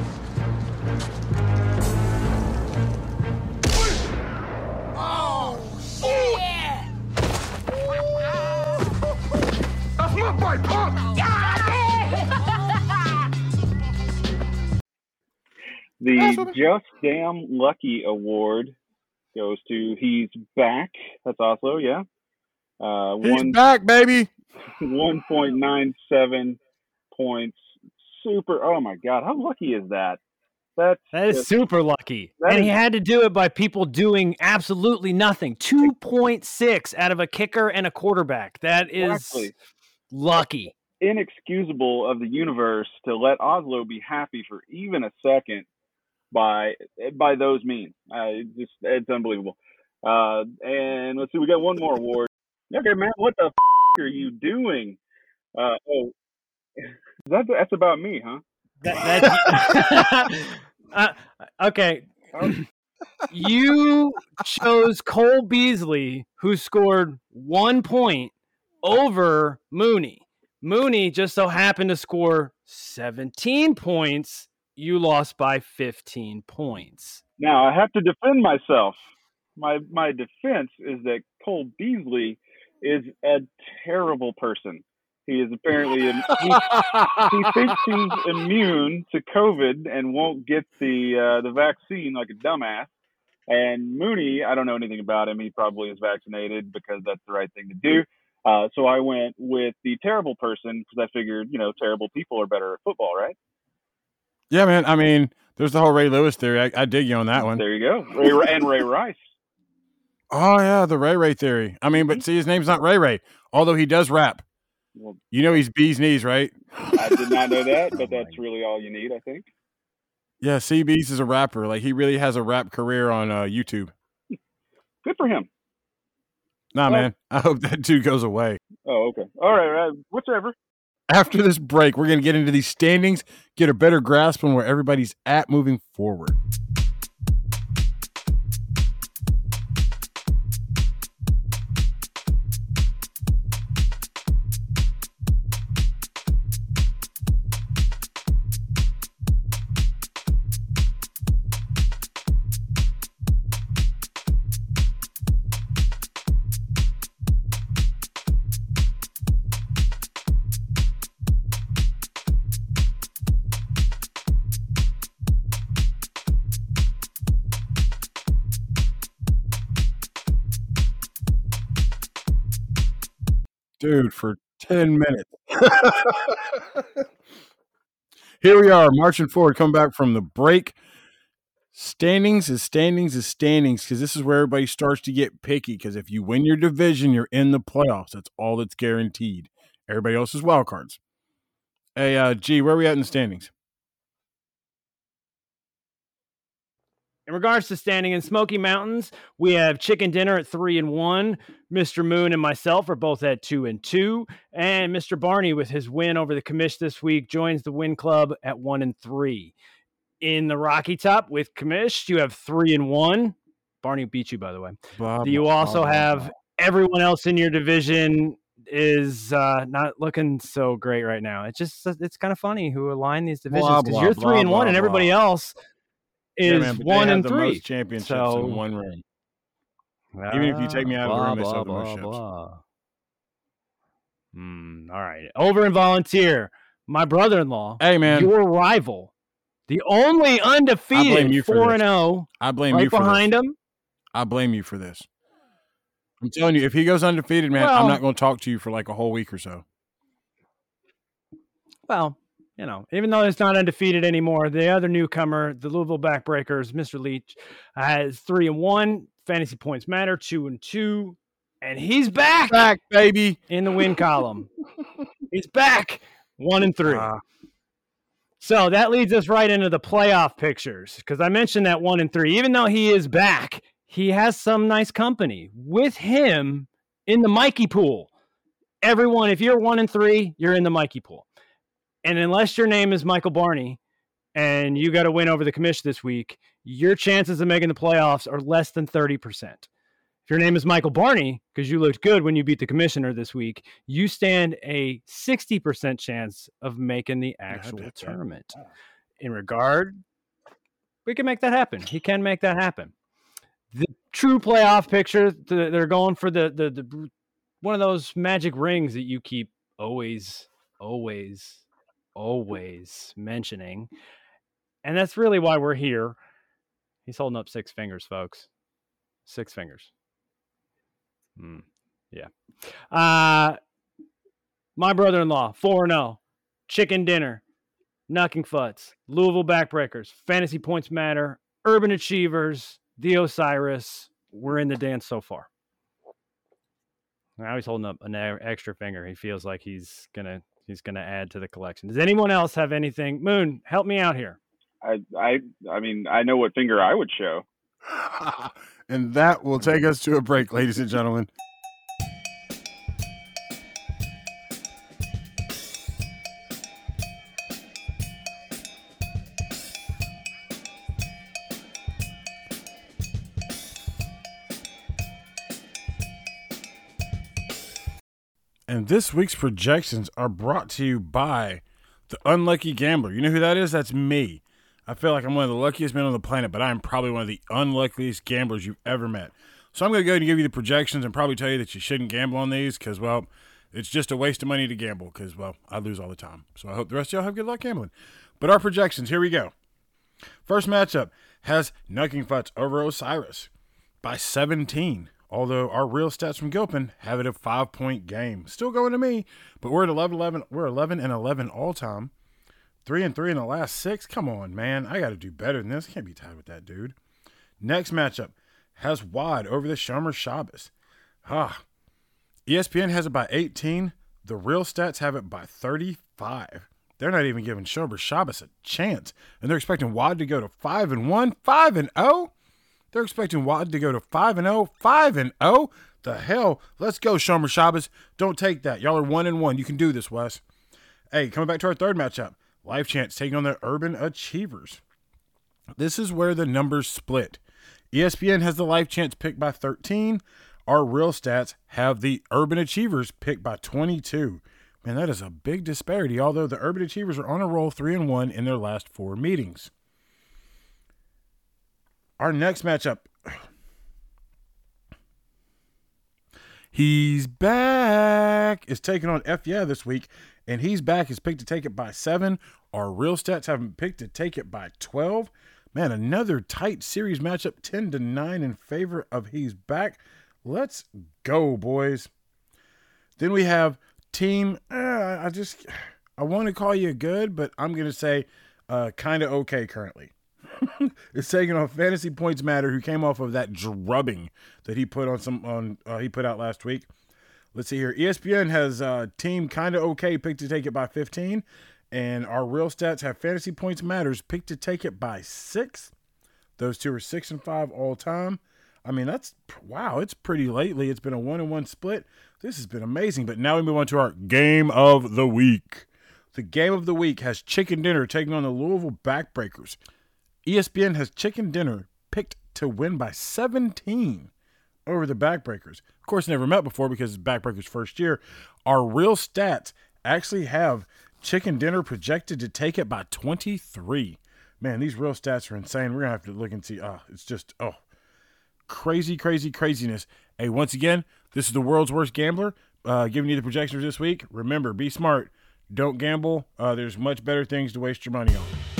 Oh, That's my bike, punk! The Just Damn Lucky Award goes to He's Back. That's Oslo, yeah. Uh, He's one back, baby. 1.97 points. Super. Oh my God. How lucky is that? That's That is just- super lucky. That and he had to do it by people doing absolutely nothing. 2.6 out of a kicker and a quarterback. That is Exactly. lucky. inexcusable of the universe to let Oslo be happy for even a second by by those means. Uh, it just it's unbelievable. Uh, and let's see, we got one more award. Okay, man, what the f- are you doing? Uh, oh, that, that's about me, huh? That, uh, okay. you chose Cole Beasley, who scored one point over Mooney. Mooney just so happened to score 17 points. You lost by 15 points. Now I have to defend myself. My my defense is that Cole Beasley is a terrible person. He is apparently he, he thinks he's immune to COVID and won't get the uh, the vaccine like a dumbass. And Mooney, I don't know anything about him. He probably is vaccinated because that's the right thing to do. Uh, so I went with the terrible person because I figured, you know, terrible people are better at football, right? Yeah, man. I mean, there's the whole Ray Lewis theory. I, I dig you on that one. There you go. Ray, and Ray Rice. Oh yeah, the Ray Ray theory. I mean, but see, his name's not Ray Ray, although he does rap. Well, You know, he's bees knees, right? I did not know that, but that's really all you need, I think. Yeah, CB's is a rapper. Like he really has a rap career on uh, YouTube. Good for him. Nah, Well- man. I hope that dude goes away. Oh, okay. All right, uh, whichever. After this break, we're going to get into these standings, get a better grasp on where everybody's at moving forward. Dude, for 10 minutes. Here we are, marching forward, coming back from the break. Standings is standings is standings because this is where everybody starts to get picky. Because if you win your division, you're in the playoffs. That's all that's guaranteed. Everybody else is wild cards. Hey, uh, G, where are we at in the standings? In regards to standing in Smoky Mountains, we have Chicken Dinner at three and one. Mr. Moon and myself are both at two and two. And Mr. Barney, with his win over the commish this week, joins the win club at one and three. In the Rocky Top with commish, you have three and one. Barney beat you, by the way. Blah, you also blah, have blah. everyone else in your division is uh, not looking so great right now. It's just it's kind of funny who align these divisions because you're three and one, and everybody blah. Else Yeah, is man, one and the three. most championships So- in one room. Even if you take me out of the room, they still have the most ships. Hmm, all right. Over and volunteer, my brother-in-law, Hey, man, your rival, the only undefeated four and zero. I blame right you for behind this. him. I blame you for this. I'm telling you, if he goes undefeated, man, Well- I'm not going to talk to you for like a whole week or so. Well, you know, even though it's not undefeated anymore, the other newcomer, the Louisville Backbreakers, Mr. Leach, has three and one. Fantasy points matter, two and two, and he's back Back, baby. in the win column. he's back, one and three. Ah. So that leads us right into the playoff pictures because I mentioned that one and three. Even though he is back, he has some nice company with him in the Mikey pool. Everyone, if you're one and three, you're in the Mikey pool. And unless your name is Michael Barney and you got to win over the commission this week, your chances of making the playoffs are less than 30%. If your name is Michael Barney, because you looked good when you beat the commissioner this week, you stand a 60% chance of making the actual right. tournament. In regard, we can make that happen. He can make that happen. The true playoff picture, they're going for the, the, the one of those magic rings that you keep always, always, always mentioning. And that's really why we're here. He's holding up six fingers, folks. Six fingers. Hmm. yeah. Uh my brother-in-law, 4-0. Chicken dinner. Nucking Futz. Louisville Backbreakers. Fantasy Points Matter. Urban Achievers. The Osiris. We're in the dance so far. Now he's holding up an extra finger. He feels like he's gonna he's going to add to the collection. Does anyone else have anything? Moon, help me out here. I I I mean I know what finger I would show. and that will take us to a break, ladies and gentlemen. And this week's projections are brought to you by the Unlucky Gambler. You know who that is? That's me. I feel like I'm one of the luckiest men on the planet, but I am probably one of the unluckiest gamblers you've ever met. So I'm going to go ahead and give you the projections and probably tell you that you shouldn't gamble on these because, well, it's just a waste of money to gamble because, well, I lose all the time. So I hope the rest of y'all have good luck gambling. But our projections, here we go. First matchup has Nucking Futz over Osiris by 17 although our real stats from Gilpin have it a five point game. Still going to me, but we're at 11 11. We're 11 and 11 all time. Three and three in the last six. Come on, man. I got to do better than this. Can't be tied with that dude. Next matchup has Wad over the Shomer Shabbos. Ah. ESPN has it by 18. The real stats have it by 35. They're not even giving Shomer Shabbos a chance. And they're expecting Wad to go to 5 and 1, 5 and 0. They're expecting Wad to go to 5 and 0, 5 and 0. The hell? Let's go, Shomer Shabbos. Don't take that. Y'all are 1 and 1. You can do this, Wes. Hey, coming back to our third matchup. Life Champs taking on the Urban Achievers. This is where the numbers split. ESPN has the Life Champs picked by 13. Our real stats have the Urban Achievers picked by 22. Man, that is a big disparity, although the Urban Achievers are on a roll 3 and 1 in their last four meetings. Our next matchup. He's back. Is taking on F yeah this week, and he's back. Is picked to take it by seven. Our real stats have him picked to take it by twelve. Man, another tight series matchup, ten to nine in favor of he's back. Let's go, boys. Then we have team. Uh, I just I want to call you good, but I'm gonna say uh, kind of okay currently. Is taking on Fantasy Points Matter, who came off of that drubbing that he put on some on uh, he put out last week. Let's see here. ESPN has uh, team kind of okay picked to take it by 15, and our real stats have Fantasy Points Matters picked to take it by six. Those two are six and five all time. I mean, that's wow. It's pretty lately. It's been a one and one split. This has been amazing. But now we move on to our game of the week. The game of the week has Chicken Dinner taking on the Louisville Backbreakers. ESPN has Chicken Dinner picked to win by 17 over the Backbreakers. Of course, never met before because it's Backbreakers' first year. Our real stats actually have Chicken Dinner projected to take it by 23. Man, these real stats are insane. We're going to have to look and see. Oh, it's just, oh, crazy, crazy, craziness. Hey, once again, this is the world's worst gambler uh, giving you the projections this week. Remember, be smart. Don't gamble. Uh, there's much better things to waste your money on.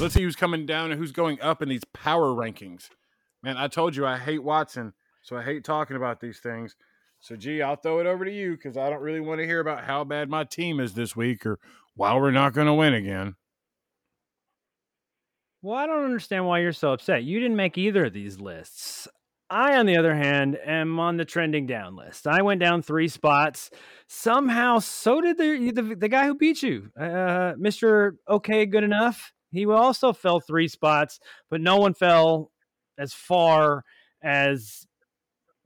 Let's see who's coming down and who's going up in these power rankings. Man, I told you I hate Watson, so I hate talking about these things. So, gee, I'll throw it over to you because I don't really want to hear about how bad my team is this week or why we're not going to win again. Well, I don't understand why you're so upset. You didn't make either of these lists. I, on the other hand, am on the trending down list. I went down three spots. Somehow, so did the the, the guy who beat you, uh, Mister Okay, good enough. He also fell three spots, but no one fell as far as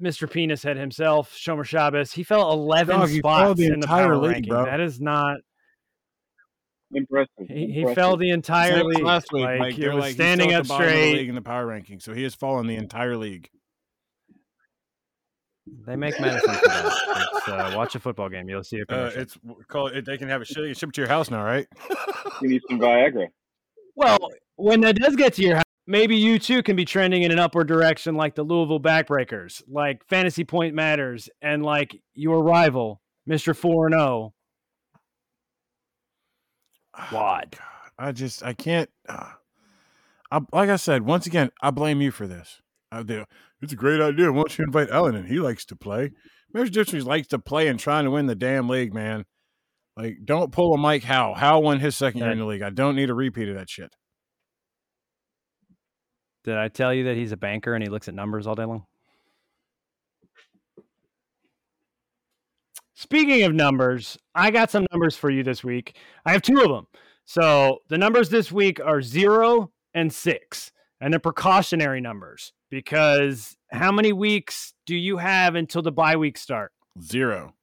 Mr. Penis had himself, Shomer Shabbos. He fell 11 Dog, spots the in the power league, ranking. bro. That is not. Impressive. He, he impressive. fell the entire Same league. last week, like, Mike. it was like, standing still up the bottom the straight. league in the power ranking, so he has fallen the entire league. They make medicine for that. Uh, watch a football game. You'll see a Uh, it's call it. They can have it shipped ship to your house now, right? You need some Viagra. Well, when that does get to your house, maybe you too can be trending in an upward direction like the Louisville Backbreakers, like Fantasy Point Matters, and like your rival, Mr. 4 and oh. 0. Wad. I just I can't. Uh, I, like I said, once again, I blame you for this. I do. It's a great idea. Why don't you invite Allen in? He likes to play. There's difference. Likes to play and trying to win the damn league, man. Like, don't pull a Mike Howe. Howe won his second year in the league. I don't need a repeat of that shit. Did I tell you that he's a banker and he looks at numbers all day long? Speaking of numbers, I got some numbers for you this week. I have two of them. So the numbers this week are zero and six, and they're precautionary numbers because how many weeks do you have until the bye week start? Zero.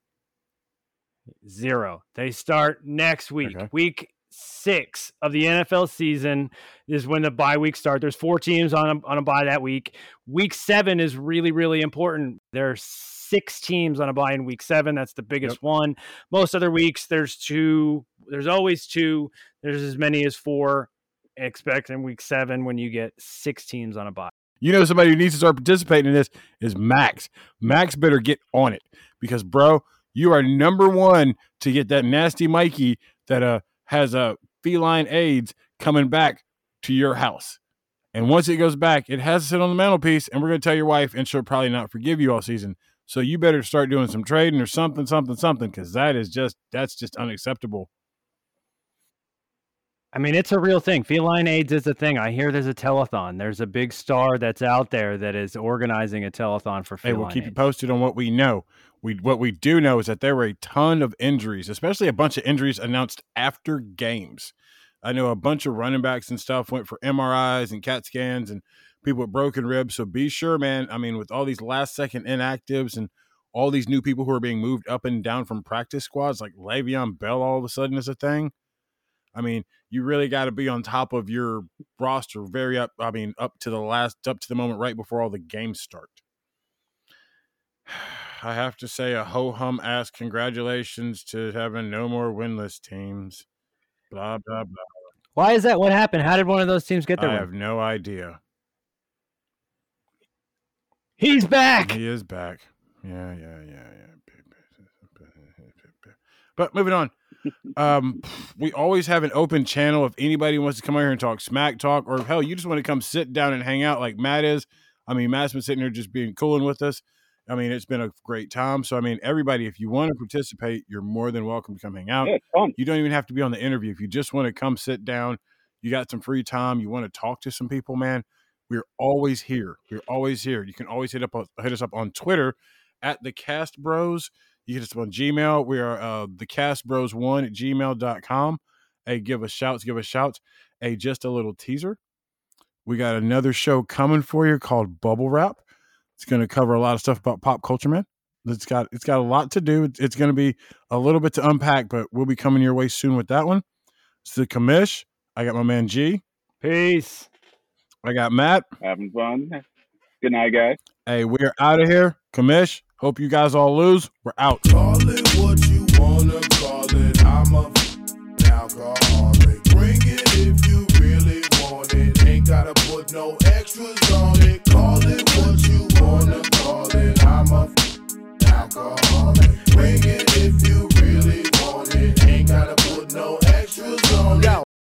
Zero. They start next week. Okay. Week six of the NFL season is when the bye week start. There's four teams on a, on a bye that week. Week seven is really, really important. There's six teams on a bye in week seven. That's the biggest one. Most other weeks, there's two. There's always two. There's as many as four. Expect in week seven when you get six teams on a bye. You know, somebody who needs to start participating in this is Max. Max better get on it because, bro, you are number one to get that nasty Mikey that uh has a feline AIDS coming back to your house. And once it goes back, it has to sit on the mantelpiece, and we're going to tell your wife, and she'll probably not forgive you all season. So you better start doing some trading or something, something, something, because that is just that's just unacceptable. I mean, it's a real thing. Feline AIDS is a thing. I hear there's a telethon. There's a big star that's out there that is organizing a telethon for Hey, feline we'll keep you posted on what we know. We what we do know is that there were a ton of injuries, especially a bunch of injuries announced after games. I know a bunch of running backs and stuff went for MRIs and CAT scans and people with broken ribs. So be sure, man. I mean, with all these last second inactives and all these new people who are being moved up and down from practice squads, like Le'Veon Bell, all of a sudden is a thing. I mean, you really got to be on top of your roster, very up. I mean, up to the last, up to the moment right before all the games start. I have to say a ho hum ass congratulations to having no more winless teams. Blah blah blah. Why is that? What happened? How did one of those teams get there? I win? have no idea. He's back. He is back. Yeah, yeah, yeah, yeah. But moving on. Um, we always have an open channel if anybody wants to come out here and talk smack talk, or hell, you just want to come sit down and hang out like Matt is. I mean, Matt's been sitting here just being cooling with us. I mean, it's been a great time. So, I mean, everybody, if you want to participate, you're more than welcome to come hang out. Yeah. You don't even have to be on the interview. If you just want to come sit down, you got some free time, you want to talk to some people, man, we're always here. We're always here. You can always hit up hit us up on Twitter at the Kast Bros. You hit us up on Gmail. We are uh, the Kast Bros one at gmail.com. Hey, give us shouts, give us shouts. Hey, just a little teaser. We got another show coming for you called Bubble Wrap. It's going to cover a lot of stuff about pop culture, man. It's got it's got a lot to do. It's, it's going to be a little bit to unpack, but we'll be coming your way soon with that one. It's the commish. I got my man G. Peace. I got Matt. Having fun. Good night, guys. Hey, we're out of here. Commish. Hope you guys all lose. We're out. Call it what you wanna call it. I'm a f- alcoholic. Bring it if you really want it. Ain't gotta put no extras on it. Call it I'm a alcoholic. Wing it if you